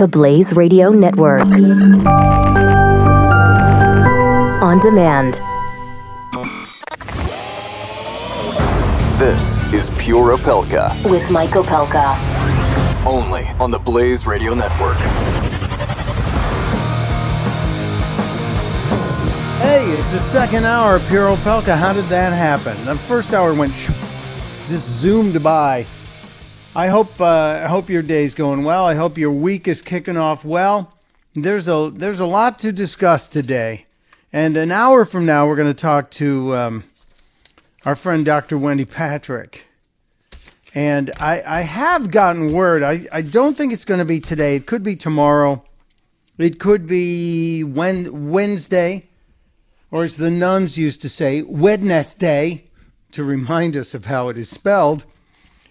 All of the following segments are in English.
The Blaze Radio Network. On demand. This is Pure Opelka, With Mike Opelka. only on the Blaze Radio Network. Hey, it's the second hour of Pure Opelka. How did that happen? The first hour went just zoomed by. I hope uh, I hope your day's going well. I hope your week is kicking off well. There's a there's a lot to discuss today, and an hour from now we're going to talk to um, our friend Dr. Wendy Patrick. And I, I have gotten word. I, I don't think it's going to be today. It could be tomorrow. It could be Wen- Wednesday or as the nuns used to say, Wednesday, to remind us of how it is spelled.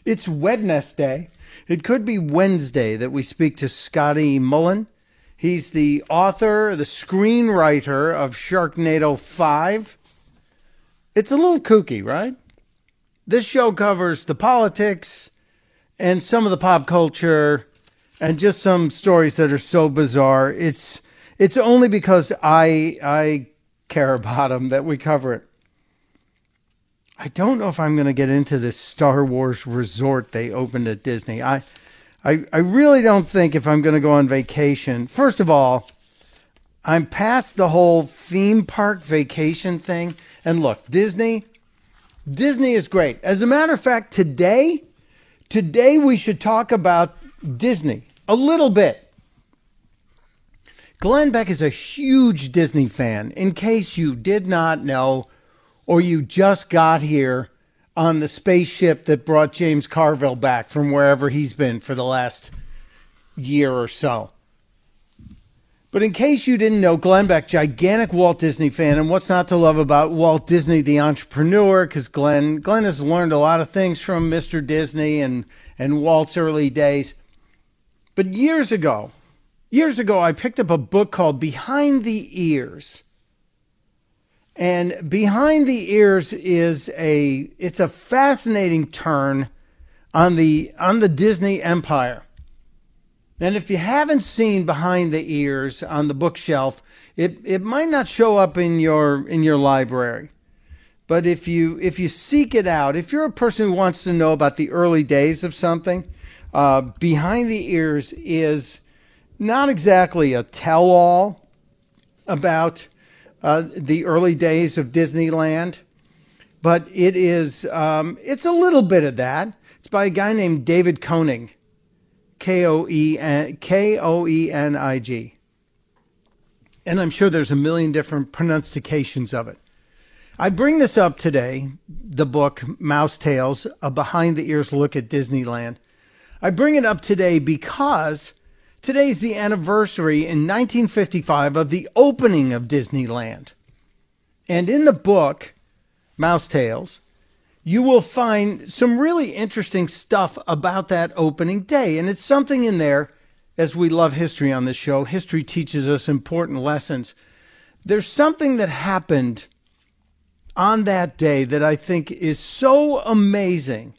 It's Wednesday. It could be Wednesday that we speak to Scotty Mullen. He's the author, the screenwriter of Sharknado 5. It's a little kooky, right? This show covers the politics and some of the pop culture and just some stories that are so bizarre. It's it's only because I I care about them that we cover it. I don't know if I'm going to get into this Star Wars resort they opened at Disney. I I I really don't think if I'm going to go on vacation. First of all, I'm past the whole theme park vacation thing. And look, Disney Disney is great. As a matter of fact, today today we should talk about Disney a little bit. Glenn Beck is a huge Disney fan. In case you did not know, or you just got here on the spaceship that brought James Carville back from wherever he's been for the last year or so. But in case you didn't know, Glenn Beck, gigantic Walt Disney fan, and what's not to love about Walt Disney, the entrepreneur? Because Glenn, Glenn has learned a lot of things from Mr. Disney and and Walt's early days. But years ago, years ago, I picked up a book called Behind the Ears. And Behind the Ears is a it's a fascinating turn on the on the Disney empire. And if you haven't seen Behind the Ears on the bookshelf, it, it might not show up in your in your library. But if you if you seek it out, if you're a person who wants to know about the early days of something, uh, Behind the Ears is not exactly a tell-all about uh, the early days of Disneyland, but it is um, it's a little bit of that. It's by a guy named David Koenig, K O E N K O E N I G, and I'm sure there's a million different pronunciations of it. I bring this up today, the book Mouse Tales, a behind the ears look at Disneyland. I bring it up today because today's the anniversary in 1955 of the opening of Disneyland. And in the book, Mouse Tales, you will find some really interesting stuff about that opening day. And it's something in there, as we love history on this show, history teaches us important lessons. There's something that happened on that day that I think is so amazing,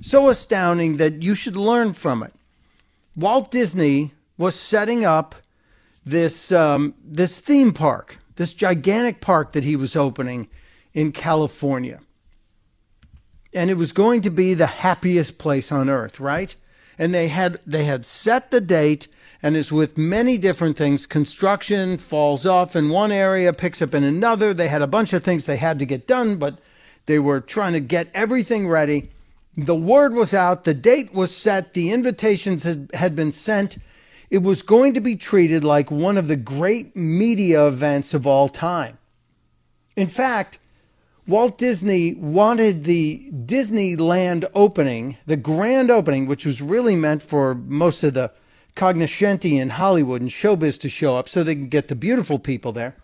so astounding that you should learn from it. Walt Disney was setting up this um, this theme park, this gigantic park that he was opening in California, and it was going to be the happiest place on earth, right? And they had they had set the date, and as with many different things, construction falls off in one area, picks up in another. They had a bunch of things they had to get done, but they were trying to get everything ready. The word was out, the date was set, the invitations had, had been sent. It was going to be treated like one of the great media events of all time. In fact, Walt Disney wanted the Disneyland opening, the grand opening, which was really meant for most of the cognoscenti in Hollywood and showbiz to show up so they can get the beautiful people there.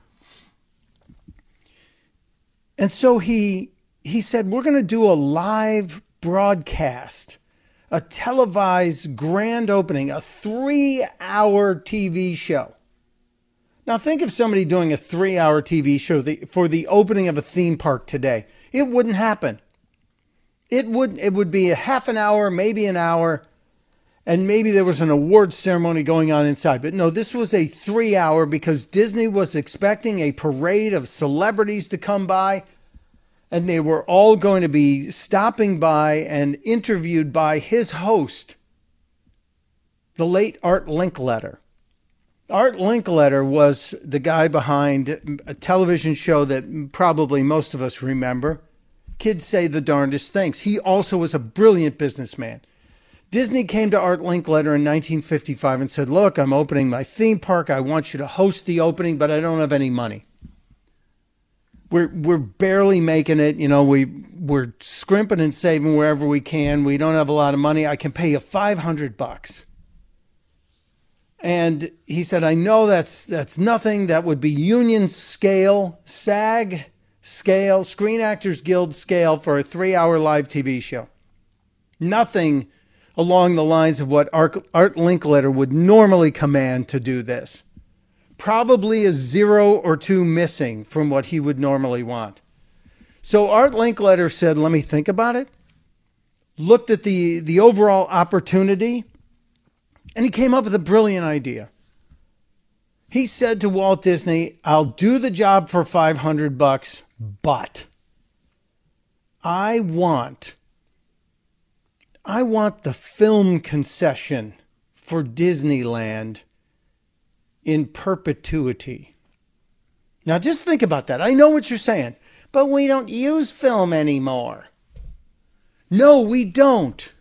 And so he he said, We're going to do a live broadcast, a televised grand opening, a three hour TV show. Now, think of somebody doing a three hour TV show for the opening of a theme park today. It wouldn't happen. It would, it would be a half an hour, maybe an hour. and maybe there was an award ceremony going on inside. But no, this was a three hour because Disney was expecting a parade of celebrities to come by, and they were all going to be stopping by and interviewed by his host, the late Art Linkletter. Art Linkletter was the guy behind a television show that probably most of us remember. Kids say the darndest things. He also was a brilliant businessman. Disney came to Art Linkletter in 1955 and said, Look, I'm opening my theme park. I want you to host the opening, but I don't have any money. We're, we're barely making it. You know, we, we're scrimping and saving wherever we can. We don't have a lot of money. I can pay you 500 bucks. And he said, I know that's, that's nothing. That would be union scale, SAG scale, Screen Actors Guild scale for a three hour live TV show. Nothing along the lines of what Art Linkletter would normally command to do this. Probably a zero or two missing from what he would normally want. So Art Linkletter said, Let me think about it. Looked at the, the overall opportunity and he came up with a brilliant idea. He said to Walt Disney, "I'll do the job for 500 bucks, but I want I want the film concession for Disneyland in perpetuity." Now just think about that. I know what you're saying, but we don't use film anymore. No, we don't.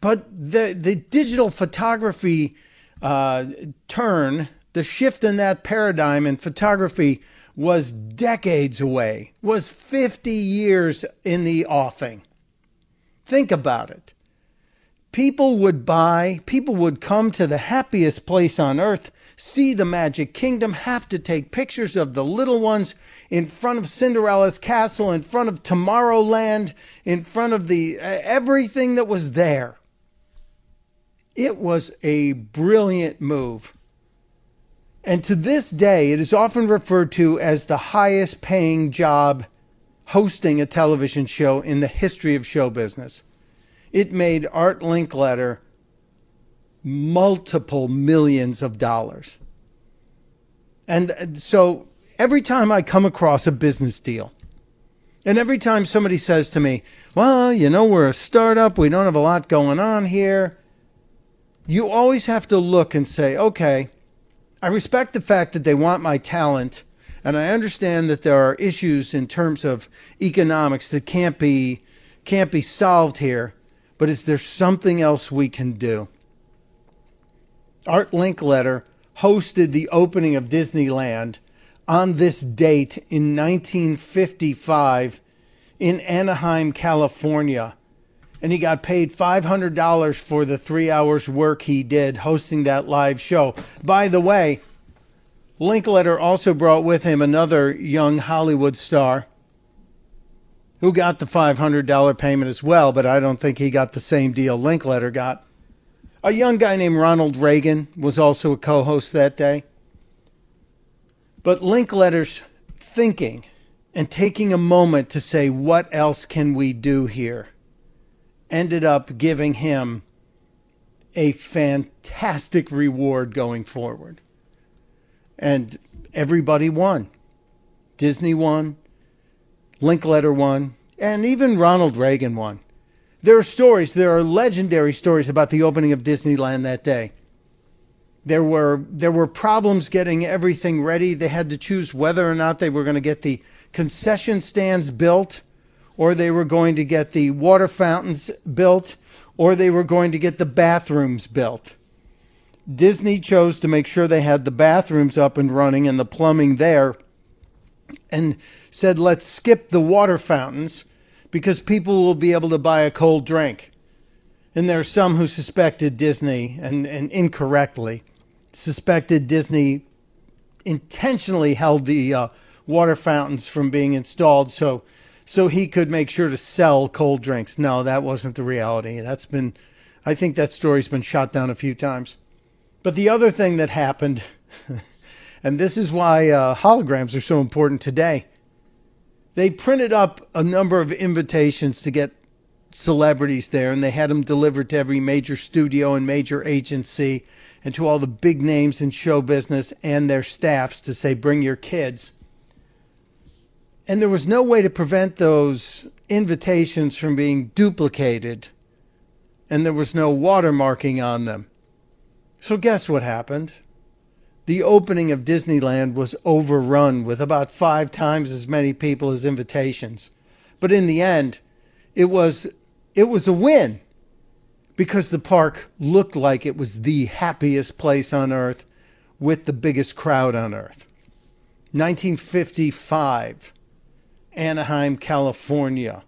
But the the digital photography uh, turn, the shift in that paradigm in photography was decades away, was 50 years in the offing. Think about it. People would buy, people would come to the happiest place on earth, see the Magic Kingdom, have to take pictures of the little ones in front of Cinderella's castle, in front of Tomorrowland, in front of the everything that was there. It was a brilliant move. And to this day, it is often referred to as the highest paying job hosting a television show in the history of show business. It made Art Linkletter multiple millions of dollars. And uh, so every time I come across a business deal, and every time somebody says to me, Well, you know, we're a startup, we don't have a lot going on here, you always have to look and say, okay, I respect the fact that they want my talent, and I understand that there are issues in terms of economics that can't be can't be solved here, but is there something else we can do? Art Linkletter hosted the opening of Disneyland on this date in 1955 in Anaheim, California and he got paid $500 for the three hours work he did hosting that live show. By the way, Linkletter also brought with him another young Hollywood star who got the $500 payment as well, but I don't think he got the same deal Linkletter got. A young guy named Ronald Reagan was also a co host that day. But Linkletter's thinking and taking a moment to say, what else can we do here? ended up giving him a fantastic reward going forward. And everybody won. Disney won, Linkletter won, and even Ronald Reagan won. There are stories, there are legendary stories about the opening of Disneyland that day. There were there were problems getting everything ready. They had to choose whether or not they were going to get the concession stands built or they were going to get the water fountains built, or they were going to get the bathrooms built. Disney chose to make sure they had the bathrooms up and running and the plumbing there, and said, let's skip the water fountains because people will be able to buy a cold drink. And there are some who suspected Disney, and, and incorrectly, suspected Disney intentionally held the uh, water fountains from being installed so so he could make sure to sell cold drinks. No, that wasn't the reality. That's been, I think that story's been shot down a few times. But the other thing that happened, and this is why uh, holograms are so important today, they printed up a number of invitations to get celebrities there, and they had them delivered to every major studio and major agency and to all the big names in show business and their staffs to say, bring your kids. And there was no way to prevent those invitations from being duplicated, and there was no watermarking on them. So, guess what happened? The opening of Disneyland was overrun with about five times as many people as invitations. But in the end, it was it was a win because the park looked like it was the happiest place on earth with the biggest crowd on earth. 1955, Anaheim, California.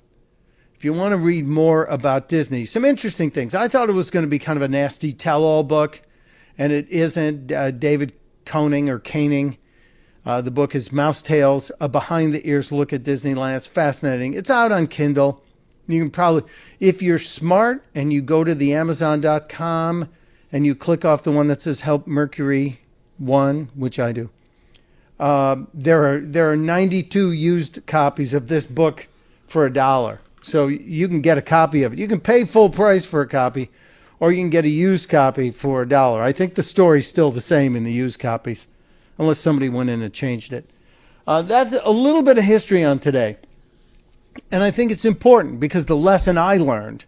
If you want to read more about Disney, some interesting things. I thought it was going to be kind of a nasty tell all book, and it isn't. Uh, David Koning or Caning. Uh, the book is Mouse Tales, a behind the ears look at Disneyland. It's fascinating. It's out on Kindle. You can probably, if you're smart and you go to the Amazon.com and you click off the one that says Help Mercury One, which I do, uh, there are there are 92 used copies of this book for a dollar. So you can get a copy of it. You can pay full price for a copy, or you can get a used copy for a dollar. I think the story's still the same in the used copies, unless somebody went in and changed it. Uh, that's a little bit of history on today. And I think it's important because the lesson I learned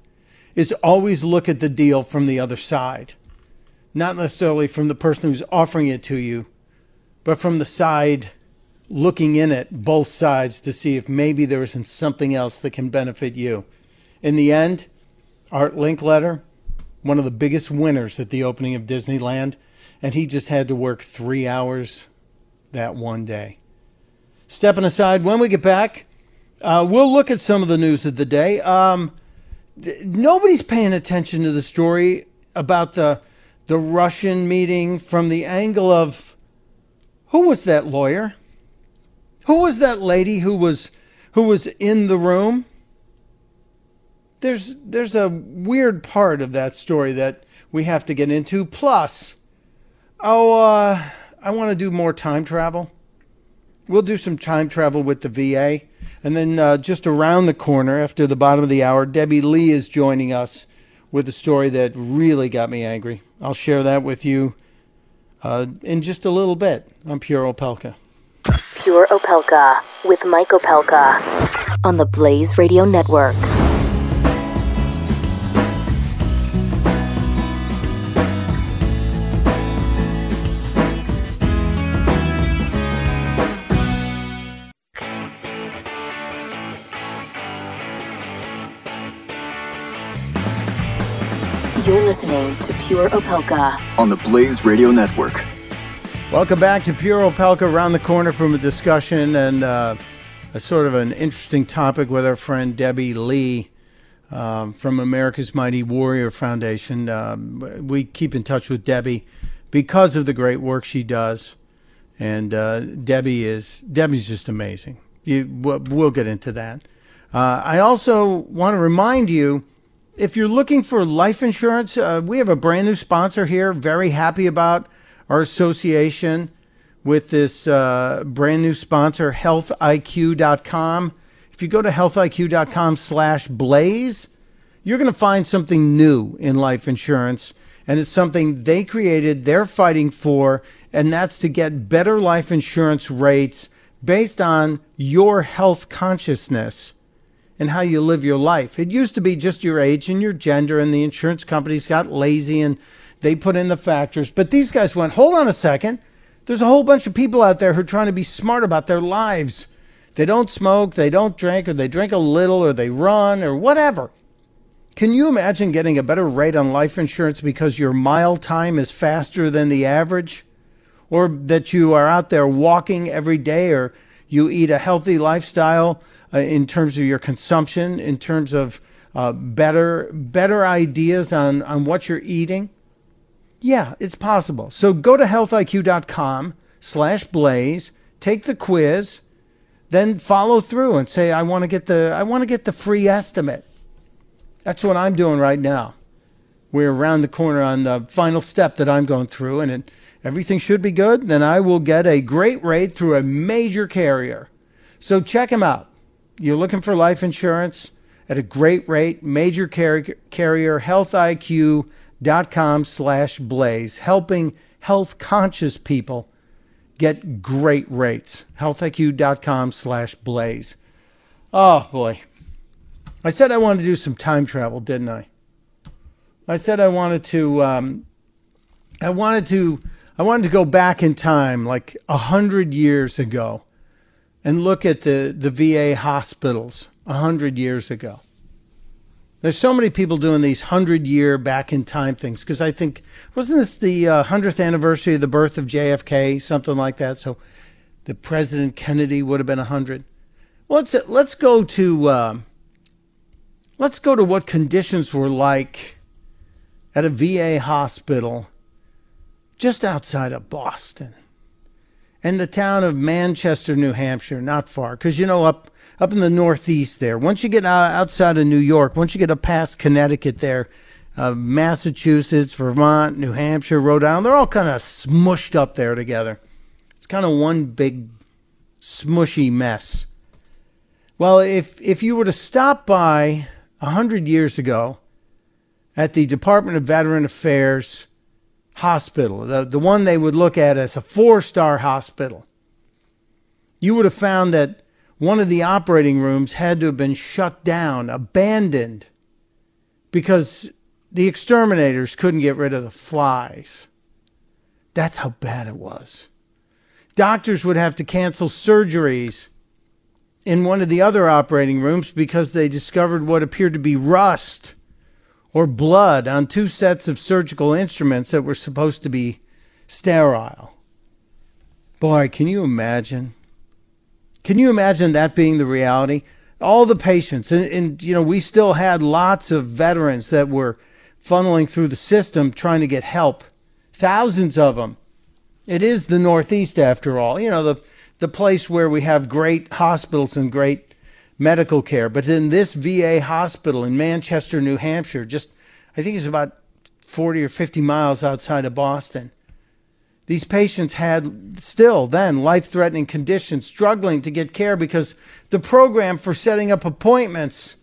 is always look at the deal from the other side. Not necessarily from the person who's offering it to you, but from the side looking in at both sides to see if maybe there isn't something else that can benefit you. In the end, Art Linkletter, one of the biggest winners at the opening of Disneyland, and he just had to work three hours that one day. Stepping aside, when we get back, uh, we'll look at some of the news of the day. Um, th- nobody's paying attention to the story about the the Russian meeting from the angle of who was that lawyer? Who was that lady who was who was in the room? There's there's a weird part of that story that we have to get into. Plus, oh, uh, I want to do more time travel. We'll do some time travel with the VA. And then uh, just around the corner, after the bottom of the hour, Debbie Lee is joining us with a story that really got me angry. I'll share that with you uh, in just a little bit. I'm Pure Opelka. Pure Opelka with Mike Opelka on the Blaze Radio Network. Pure Opelka on the Blaze Radio Network. Welcome back to Pure Opelka, around the corner from a discussion and uh, a sort of an interesting topic with our friend Debbie Lee um, from America's Mighty Warrior Foundation. Um, we keep in touch with Debbie because of the great work she does, and uh, Debbie is Debbie's just amazing. You, we'll, we'll get into that. Uh, I also want to remind you if you're looking for life insurance, uh, we have a brand new sponsor here. Very happy about our association with this uh, brand new sponsor, healthiq.com. If you go to healthiq.com slash blaze, you're going to find something new in life insurance. And it's something they created, they're fighting for, and that's to get better life insurance rates based on your health consciousness and how you live your life. It used to be just your age and your gender, and the insurance companies got lazy and they put in the factors. But these guys went, hold on a second. There's a whole bunch of people out there who are trying to be smart about their lives. They don't smoke, they don't drink, or they drink a little, or they run, or whatever. Can you imagine getting a better rate on life insurance because your mile time is faster than the average? Or that you are out there walking every day, or you eat a healthy lifestyle uh, in terms of your consumption, in terms of uh, better better ideas on, on what you're eating? Yeah, it's possible. So go to healthiq.com slash blaze, take the quiz, then follow through and say, I want to get the I want to get the free estimate. That's what I'm doing right now. We're around the corner on the final step that I'm going through, and it, everything should be good. Then I will get a great rate through a major carrier. So check them out. You're looking for life insurance at a great rate. Major car- carrier healthiq.com slash blaze, helping health conscious people get great rates. healthiq.com slash blaze. Oh boy. I said I wanted to do some time travel, didn't I? I said I wanted to um, I wanted to I wanted to go back in time like a hundred years ago and look at the, the VA hospitals a hundred years ago. There's so many people doing these hundred year back in time things because I think wasn't this the uh, hundredth anniversary of the birth of JFK, something like that. So the President Kennedy would have been a hundred. Let's let's go to um, let's go to what conditions were like at a VA hospital just outside of Boston and the town of Manchester, New Hampshire, not far, because you know up up in the northeast there. Once you get outside of New York, once you get up past Connecticut there, uh, Massachusetts, Vermont, New Hampshire, Rhode Island, they're all kind of smushed up there together. It's kind of one big smushy mess. Well, if if you were to stop by a hundred years ago at the Department of Veteran Affairs hospital, the, the one they would look at as a four star hospital, you would have found that one of the operating rooms had to have been shut down, abandoned, because the exterminators couldn't get rid of the flies. That's how bad it was. Doctors would have to cancel surgeries in one of the other operating rooms because they discovered what appeared to be rust or blood on two sets of surgical instruments that were supposed to be sterile. Boy, can you imagine? Can you imagine that being the reality? All the patients, and, and, you know, we still had lots of veterans that were funneling through the system trying to get help. Thousands of them. It is the Northeast, after all. You know, the the place where we have great hospitals and great medical care. But in this VA hospital in Manchester, New Hampshire, just I think it's about 40 or 50 miles outside of Boston. These patients had still then life threatening conditions, struggling to get care because the program for setting up appointments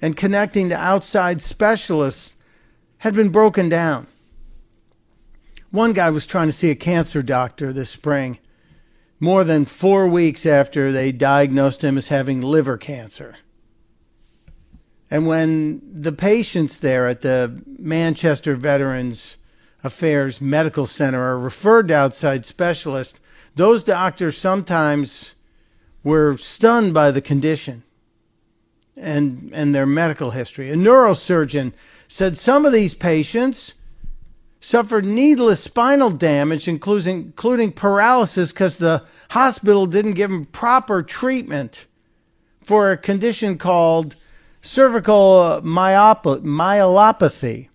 and connecting to outside specialists had been broken down. One guy was trying to see a cancer doctor this spring, more than four weeks after they diagnosed him as having liver cancer. And when the patients there at the Manchester Veterans Affairs Medical Center are referred to outside specialists, those doctors sometimes were stunned by the condition and, and their medical history. A neurosurgeon said some of these patients suffered needless spinal damage, including, including paralysis, because the hospital didn't give him proper treatment for a condition called cervical myop- myelopathy.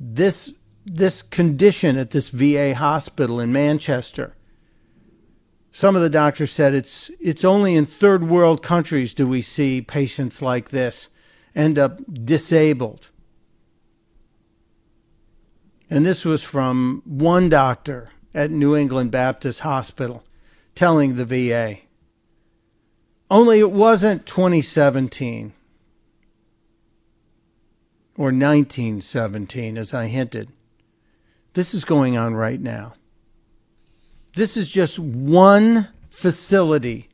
This, this condition at this VA hospital in Manchester. Some of the doctors said it's, it's only in third world countries do we see patients like this end up disabled. And this was from one doctor at New England Baptist Hospital telling the VA. Only it wasn't 2017 or 1917, as I hinted. This is going on right now. This is just one facility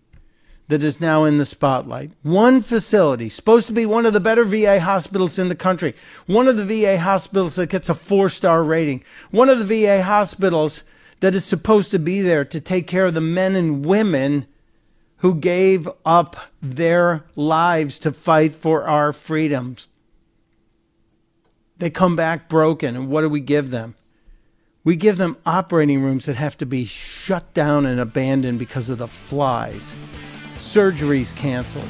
that is now in the spotlight. One facility, supposed to be one of the better VA hospitals in the country, one of the VA hospitals that gets a four star rating, one of the VA hospitals that is supposed to be there to take care of the men and women who gave up their lives to fight for our freedoms. They come back broken, and what do we give them? We give them operating rooms that have to be shut down and abandoned because of the flies surgeries canceled.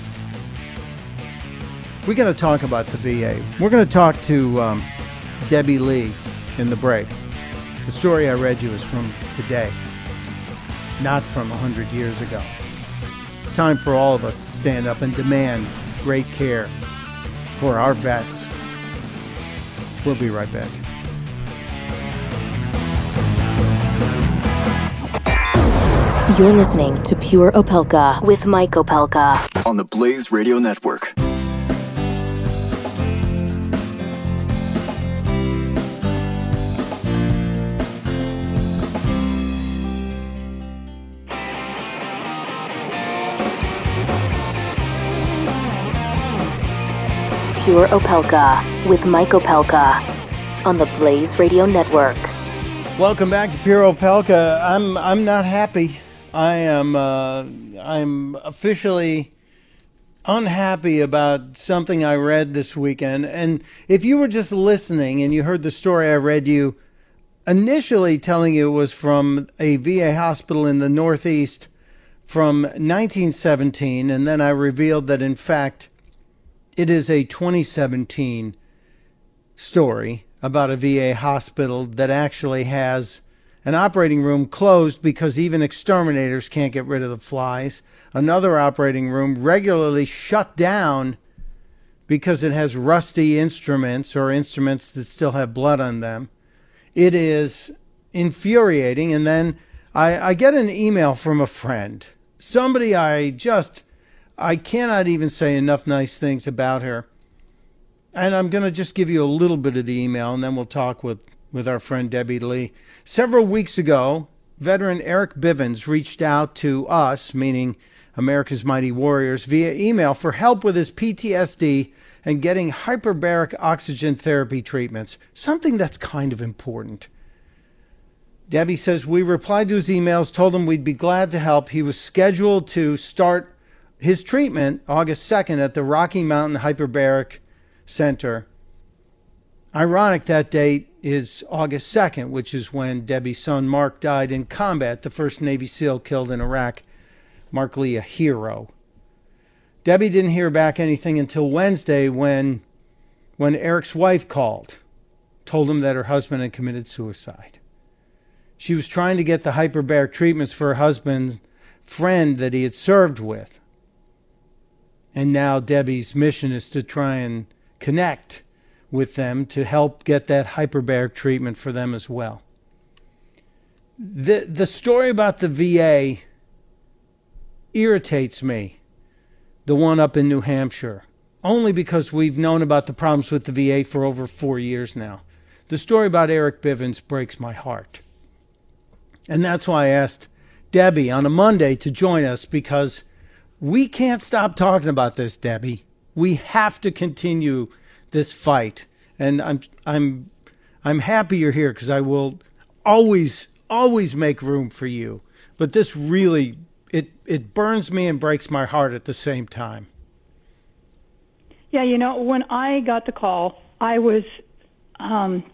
We're going to talk about the VA. We're going to talk to um, Debbie Lee in the break. The story I read you is from today, not from 100 years ago. It's time for all of us to stand up and demand great care for our vets. We'll be right back. You're listening to Pure Opelka with Mike Opelka. on the Blaze Radio Network. Pure Opelka with Mike Opelka on the Blaze Radio Network. Welcome back to Pure Opelka. I'm I'm not happy. I am uh, I'm officially unhappy about something I read this weekend. And if you were just listening and you heard the story I read you, initially telling you it was from a VA hospital in the Northeast from 1917, and then I revealed that in fact it is a 2017 story about a VA hospital that actually has an operating room closed because even exterminators can't get rid of the flies. Another operating room regularly shut down because it has rusty instruments or instruments that still have blood on them. It is infuriating. And then I, I get an email from a friend, somebody I just, I cannot even say enough nice things about her. And I'm going to just give you a little bit of the email and then we'll talk with, with our friend Debbie Lee. Several weeks ago, veteran Eric Bivens reached out to us, meaning America's Mighty Warriors, via email for help with his PTSD and getting hyperbaric oxygen therapy treatments, something that's kind of important. Debbie says, We replied to his emails, told him we'd be glad to help. He was scheduled to start his treatment August 2nd at the Rocky Mountain Hyperbaric Center. Ironic that date is August 2nd, which is when Debbie's son Mark died in combat, the first Navy SEAL killed in Iraq. Mark Lee, a hero. Debbie didn't hear back anything until Wednesday when, when Eric's wife called, told him that her husband had committed suicide. She was trying to get the hyperbaric treatments for her husband's friend that he had served with. And now Debbie's mission is to try and connect with them to help get that hyperbaric treatment for them as well. The the story about the VA irritates me. The one up in New Hampshire, only because we've known about the problems with the VA for over 4 years now. The story about Eric Bivens breaks my heart. And that's why I asked Debbie on a Monday to join us because we can't stop talking about this, Debbie. We have to continue this fight. And I'm I'm I'm happy you're here because I will always always make room for you. But this really it it burns me and breaks my heart at the same time. Yeah, you know, when I got the call, I was um,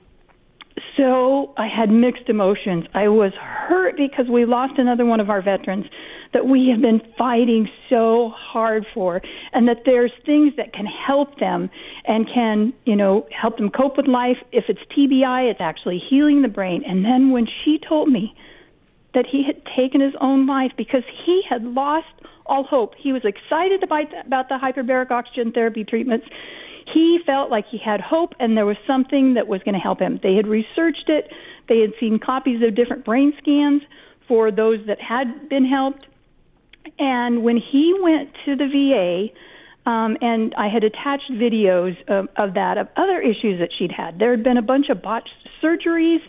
so I had mixed emotions. I was hurt because we lost another one of our veterans that we have been fighting so hard for and that there's things that can help them and can, you know, help them cope with life. If it's TBI, it's actually healing the brain. And then when she told me that he had taken his own life because he had lost all hope. He was excited about about the hyperbaric oxygen therapy treatments. He felt like he had hope and there was something that was going to help him. They had researched it. They had seen copies of different brain scans for those that had been helped. And when he went to the VA, um, and I had attached videos of, of that of other issues that she'd had. There had been a bunch of botched surgeries.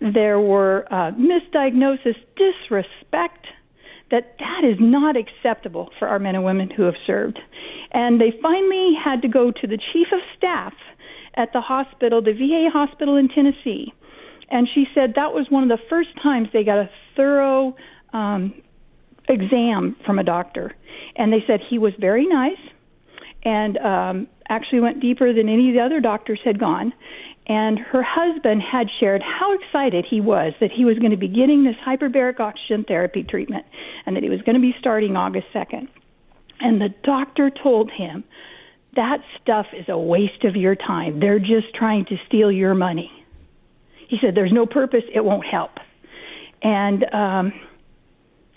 There were uh, misdiagnosis, disrespect. That that is not acceptable for our men and women who have served. And they finally had to go to the chief of staff at the hospital, the VA hospital in Tennessee, and she said that was one of the first times they got a thorough um, exam from a doctor. And they said he was very nice and um, actually went deeper than any of the other doctors had gone. And her husband had shared how excited he was that he was going to be getting this hyperbaric oxygen therapy treatment and that he was going to be starting August 2nd. And the doctor told him, that stuff is a waste of your time. They're just trying to steal your money. He said, there's no purpose, it won't help. And um,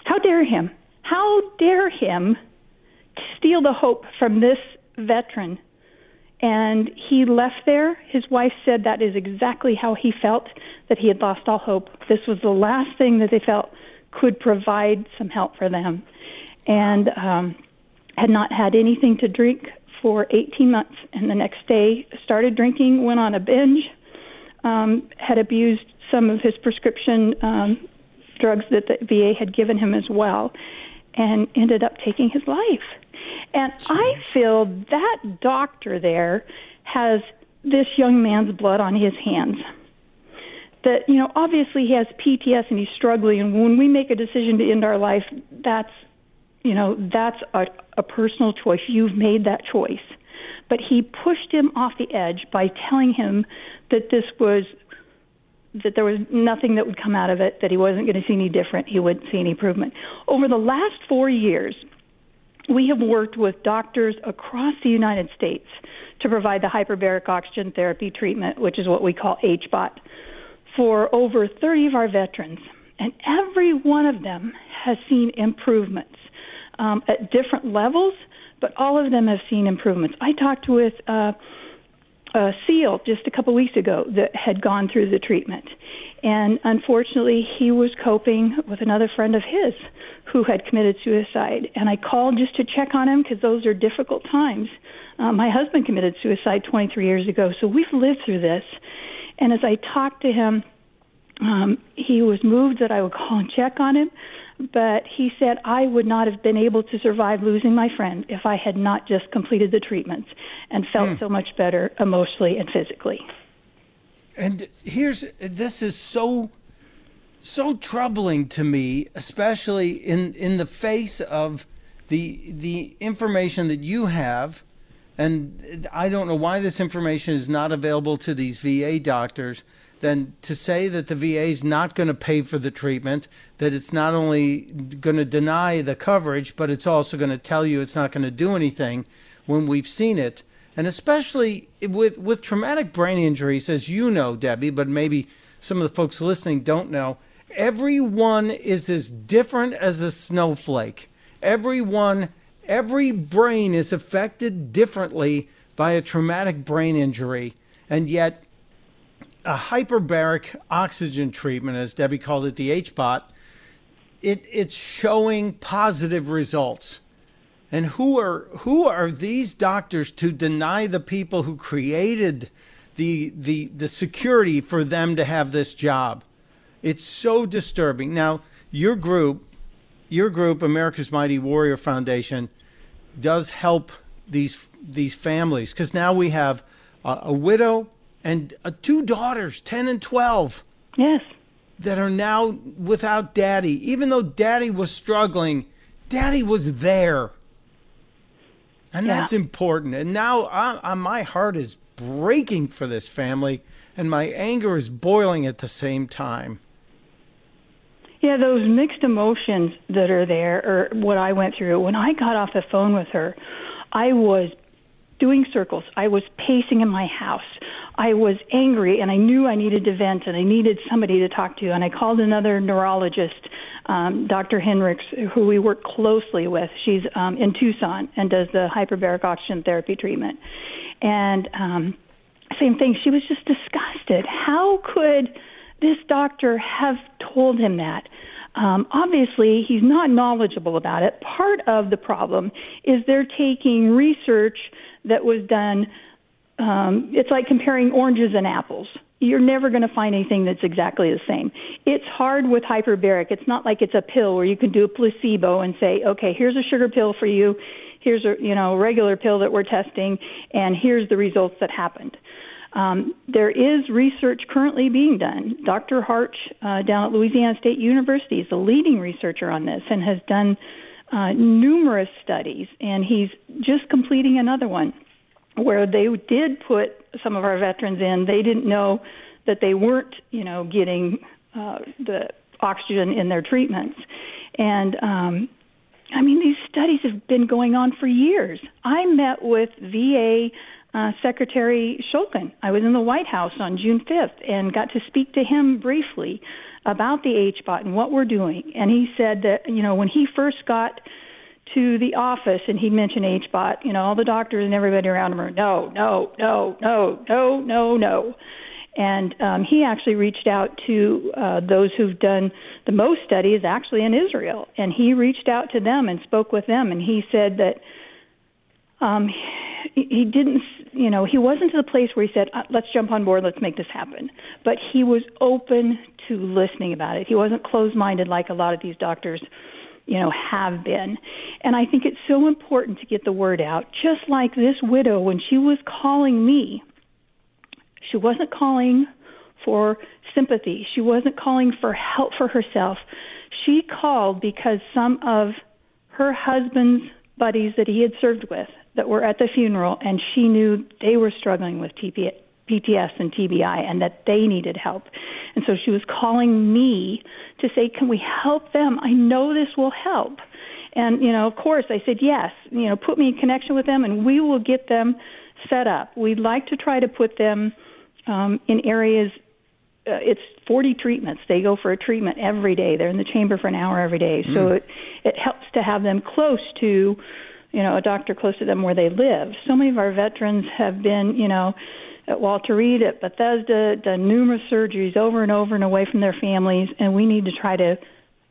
how dare him? How dare him steal the hope from this veteran? And he left there. His wife said that is exactly how he felt, that he had lost all hope. This was the last thing that they felt could provide some help for them. And um, had not had anything to drink for 18 months. And the next day, started drinking, went on a binge, um, had abused some of his prescription um, drugs that the VA had given him as well, and ended up taking his life. And Jeez. I feel that doctor there has this young man's blood on his hands. That, you know, obviously he has PTS and he's struggling, and when we make a decision to end our life, that's, you know, that's a, a personal choice. You've made that choice. But he pushed him off the edge by telling him that this was that there was nothing that would come out of it, that he wasn't going to see any different, he wouldn't see any improvement. Over the last four years, we have worked with doctors across the United States to provide the hyperbaric oxygen therapy treatment, which is what we call HBOT, for over 30 of our veterans. And every one of them has seen improvements um, at different levels, but all of them have seen improvements. I talked with uh, a SEAL just a couple weeks ago that had gone through the treatment. And unfortunately, he was coping with another friend of his who had committed suicide. And I called just to check on him because those are difficult times. Uh, my husband committed suicide 23 years ago, so we've lived through this. And as I talked to him, um, he was moved that I would call and check on him but he said I would not have been able to survive losing my friend if I had not just completed the treatments and felt mm. so much better emotionally and physically. And here's this is so so troubling to me, especially in in the face of the the information that you have and I don't know why this information is not available to these VA doctors then to say that the VA is not going to pay for the treatment, that it's not only going to deny the coverage, but it's also going to tell you it's not going to do anything when we've seen it. And especially with, with traumatic brain injuries, as you know, Debbie, but maybe some of the folks listening don't know, everyone is as different as a snowflake. Everyone, every brain is affected differently by a traumatic brain injury. And yet, a hyperbaric oxygen treatment, as Debbie called it, the HBOT, it, it's showing positive results. And who are who are these doctors to deny the people who created the the the security for them to have this job? It's so disturbing. Now, your group, your group, America's Mighty Warrior Foundation, does help these these families because now we have a, a widow and uh, two daughters, 10 and 12. Yes. That are now without daddy. Even though daddy was struggling, daddy was there. And yeah. that's important. And now I, I, my heart is breaking for this family, and my anger is boiling at the same time. Yeah, those mixed emotions that are there, or what I went through. When I got off the phone with her, I was doing circles. I was pacing in my house. I was angry and I knew I needed to vent and I needed somebody to talk to. And I called another neurologist, um, Dr. Hendricks, who we work closely with. She's um, in Tucson and does the hyperbaric oxygen therapy treatment. And um, same thing, she was just disgusted. How could this doctor have told him that? Um, obviously, he's not knowledgeable about it. Part of the problem is they're taking research that was done um, it's like comparing oranges and apples. You're never going to find anything that's exactly the same. It's hard with hyperbaric. It's not like it's a pill where you can do a placebo and say, okay, here's a sugar pill for you, here's a you know regular pill that we're testing, and here's the results that happened. Um, there is research currently being done. Dr. Harch uh, down at Louisiana State University is the leading researcher on this and has done uh, numerous studies, and he's just completing another one where they did put some of our veterans in. They didn't know that they weren't, you know, getting uh, the oxygen in their treatments. And um, I mean, these studies have been going on for years. I met with VA uh, Secretary Shulkin. I was in the White House on June 5th and got to speak to him briefly about the HBOT and what we're doing. And he said that, you know, when he first got to the office and he'd mention HBOT, you know, all the doctors and everybody around him are no, no, no, no, no, no, no. And um, he actually reached out to uh, those who've done the most studies, actually in Israel, and he reached out to them and spoke with them, and he said that um, he, he didn't, you know, he wasn't to the place where he said, uh, "Let's jump on board, let's make this happen," but he was open to listening about it. He wasn't closed-minded like a lot of these doctors you know, have been. And I think it's so important to get the word out. Just like this widow, when she was calling me, she wasn't calling for sympathy. She wasn't calling for help for herself. She called because some of her husband's buddies that he had served with that were at the funeral, and she knew they were struggling with TP, PTS and TBI and that they needed help. And so she was calling me to say, Can we help them? I know this will help. And, you know, of course, I said, Yes, you know, put me in connection with them and we will get them set up. We'd like to try to put them um, in areas. Uh, it's 40 treatments. They go for a treatment every day. They're in the chamber for an hour every day. Mm. So it it helps to have them close to, you know, a doctor close to them where they live. So many of our veterans have been, you know, at Walter Reed, at Bethesda, done numerous surgeries over and over and away from their families, and we need to try to,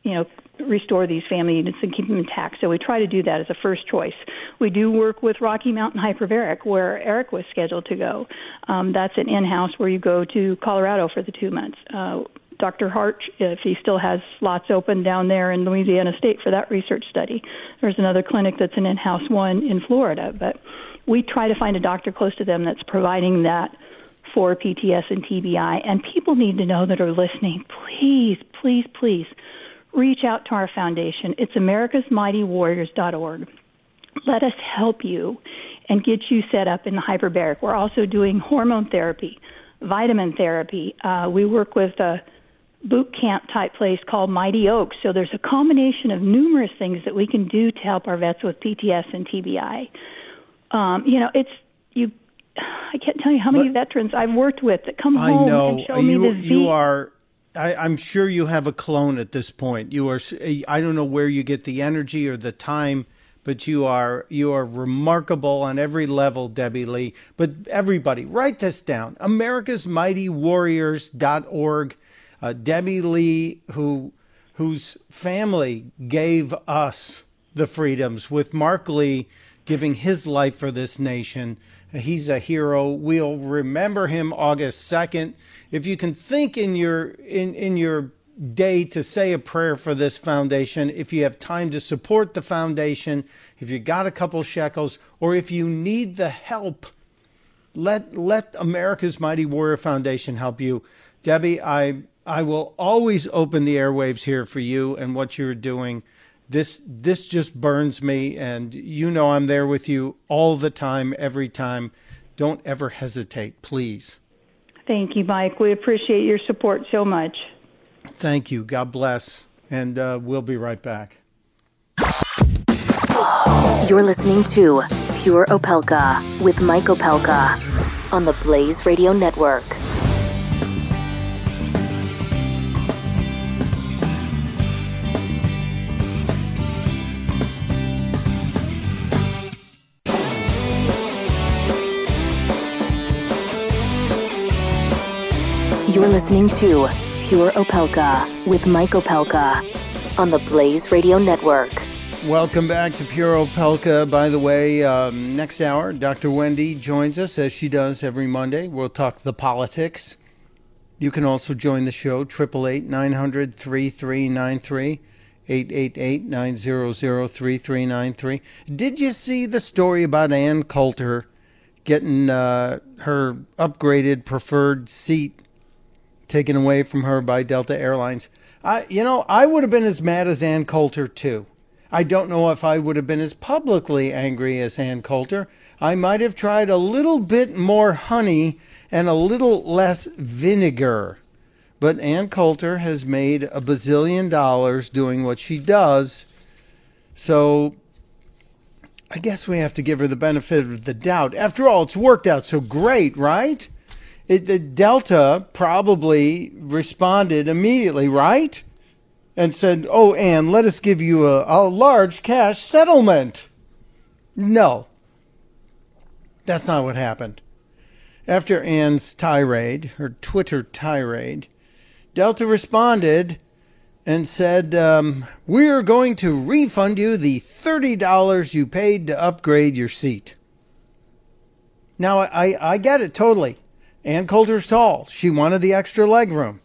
you know, restore these family units and keep them intact. So we try to do that as a first choice. We do work with Rocky Mountain Hyperbaric, where Eric was scheduled to go. Um, that's an in-house where you go to Colorado for the two months. Uh, Dr. Harch, if he still has slots open down there in Louisiana State for that research study. There's another clinic that's an in-house one in Florida, but we try to find a doctor close to them that's providing that for PTS and TBI. And people need to know that are listening, please, please, please reach out to our foundation. It's americasmightywarriors.org. Let us help you and get you set up in the hyperbaric. We're also doing hormone therapy, vitamin therapy. Uh, we work with a boot camp type place called Mighty Oaks. So there's a combination of numerous things that we can do to help our vets with PTS and TBI. Um, you know, it's you. I can't tell you how many Let, veterans I've worked with that come I home know. and show you, me the V. You are. I, I'm sure you have a clone at this point. You are. I don't know where you get the energy or the time, but you are you are remarkable on every level, Debbie Lee. But everybody, write this down: America's Mighty Warriors.org. Uh, Debbie Lee, who whose family gave us the freedoms with Mark Lee giving his life for this nation. He's a hero. We'll remember him August 2nd. If you can think in your in, in your day to say a prayer for this foundation, if you have time to support the foundation, if you got a couple shekels, or if you need the help, let let America's Mighty Warrior Foundation help you. Debbie, I I will always open the airwaves here for you and what you're doing this this just burns me and you know I'm there with you all the time every time. Don't ever hesitate please. Thank you Mike. We appreciate your support so much. Thank you. God bless and uh, we'll be right back. You're listening to pure opelka with mike opelka on the blaze radio network You're listening to Pure Opelka with Mike Opelka on the Blaze Radio Network. Welcome back to Pure Opelka. By the way, um, next hour, Dr. Wendy joins us as she does every Monday. We'll talk the politics. You can also join the show, 888 900 3393. 888-900-3393. Did you see the story about Ann Coulter getting uh, her upgraded preferred seat taken away from her by Delta Airlines. I, you know, I would have been as mad as Ann Coulter too. I don't know if I would have been as publicly angry as Ann Coulter. I might have tried a little bit more honey and a little less vinegar. But Ann Coulter has made a bazillion dollars doing what she does. So I guess we have to give her the benefit of the doubt. After all, it's worked out so great, right? It, the Delta probably responded immediately, right? And said, Oh, Ann, let us give you a, a large cash settlement. No. That's not what happened. After Ann's tirade, her Twitter tirade, Delta responded and said, um, We're going to refund you the $30 you paid to upgrade your seat. Now, I, I get it totally. Ann Coulter's tall. She wanted the extra leg room.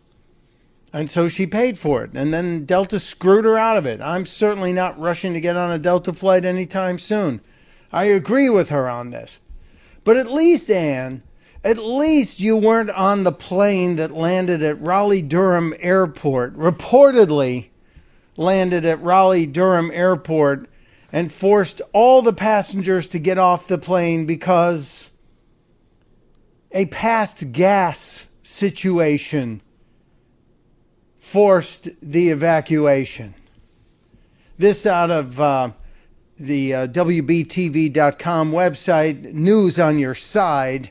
And so she paid for it. And then Delta screwed her out of it. I'm certainly not rushing to get on a Delta flight anytime soon. I agree with her on this. But at least, Ann, at least you weren't on the plane that landed at Raleigh Durham Airport, reportedly landed at Raleigh Durham Airport, and forced all the passengers to get off the plane because a past gas situation forced the evacuation. This out of uh, the uh, WBTV.com website, News on Your Side.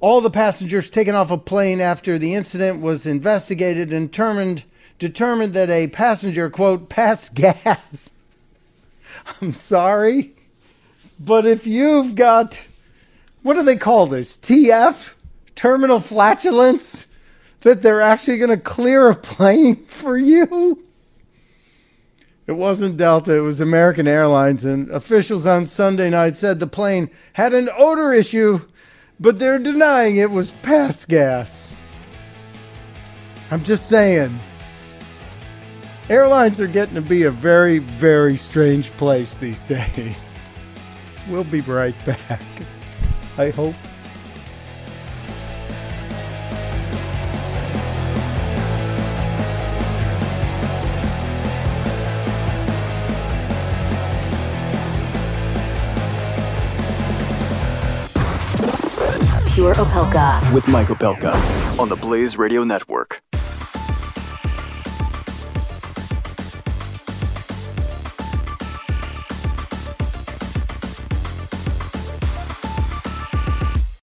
All the passengers taken off a plane after the incident was investigated and determined, determined that a passenger, quote, passed gas. I'm sorry, but if you've got, what do they call this? TF? Terminal flatulence? That they're actually going to clear a plane for you? It wasn't Delta, it was American Airlines, and officials on Sunday night said the plane had an odor issue, but they're denying it was past gas. I'm just saying. Airlines are getting to be a very, very strange place these days. We'll be right back. I hope. Pure Opelka. With Mike Opelka on the Blaze Radio Network.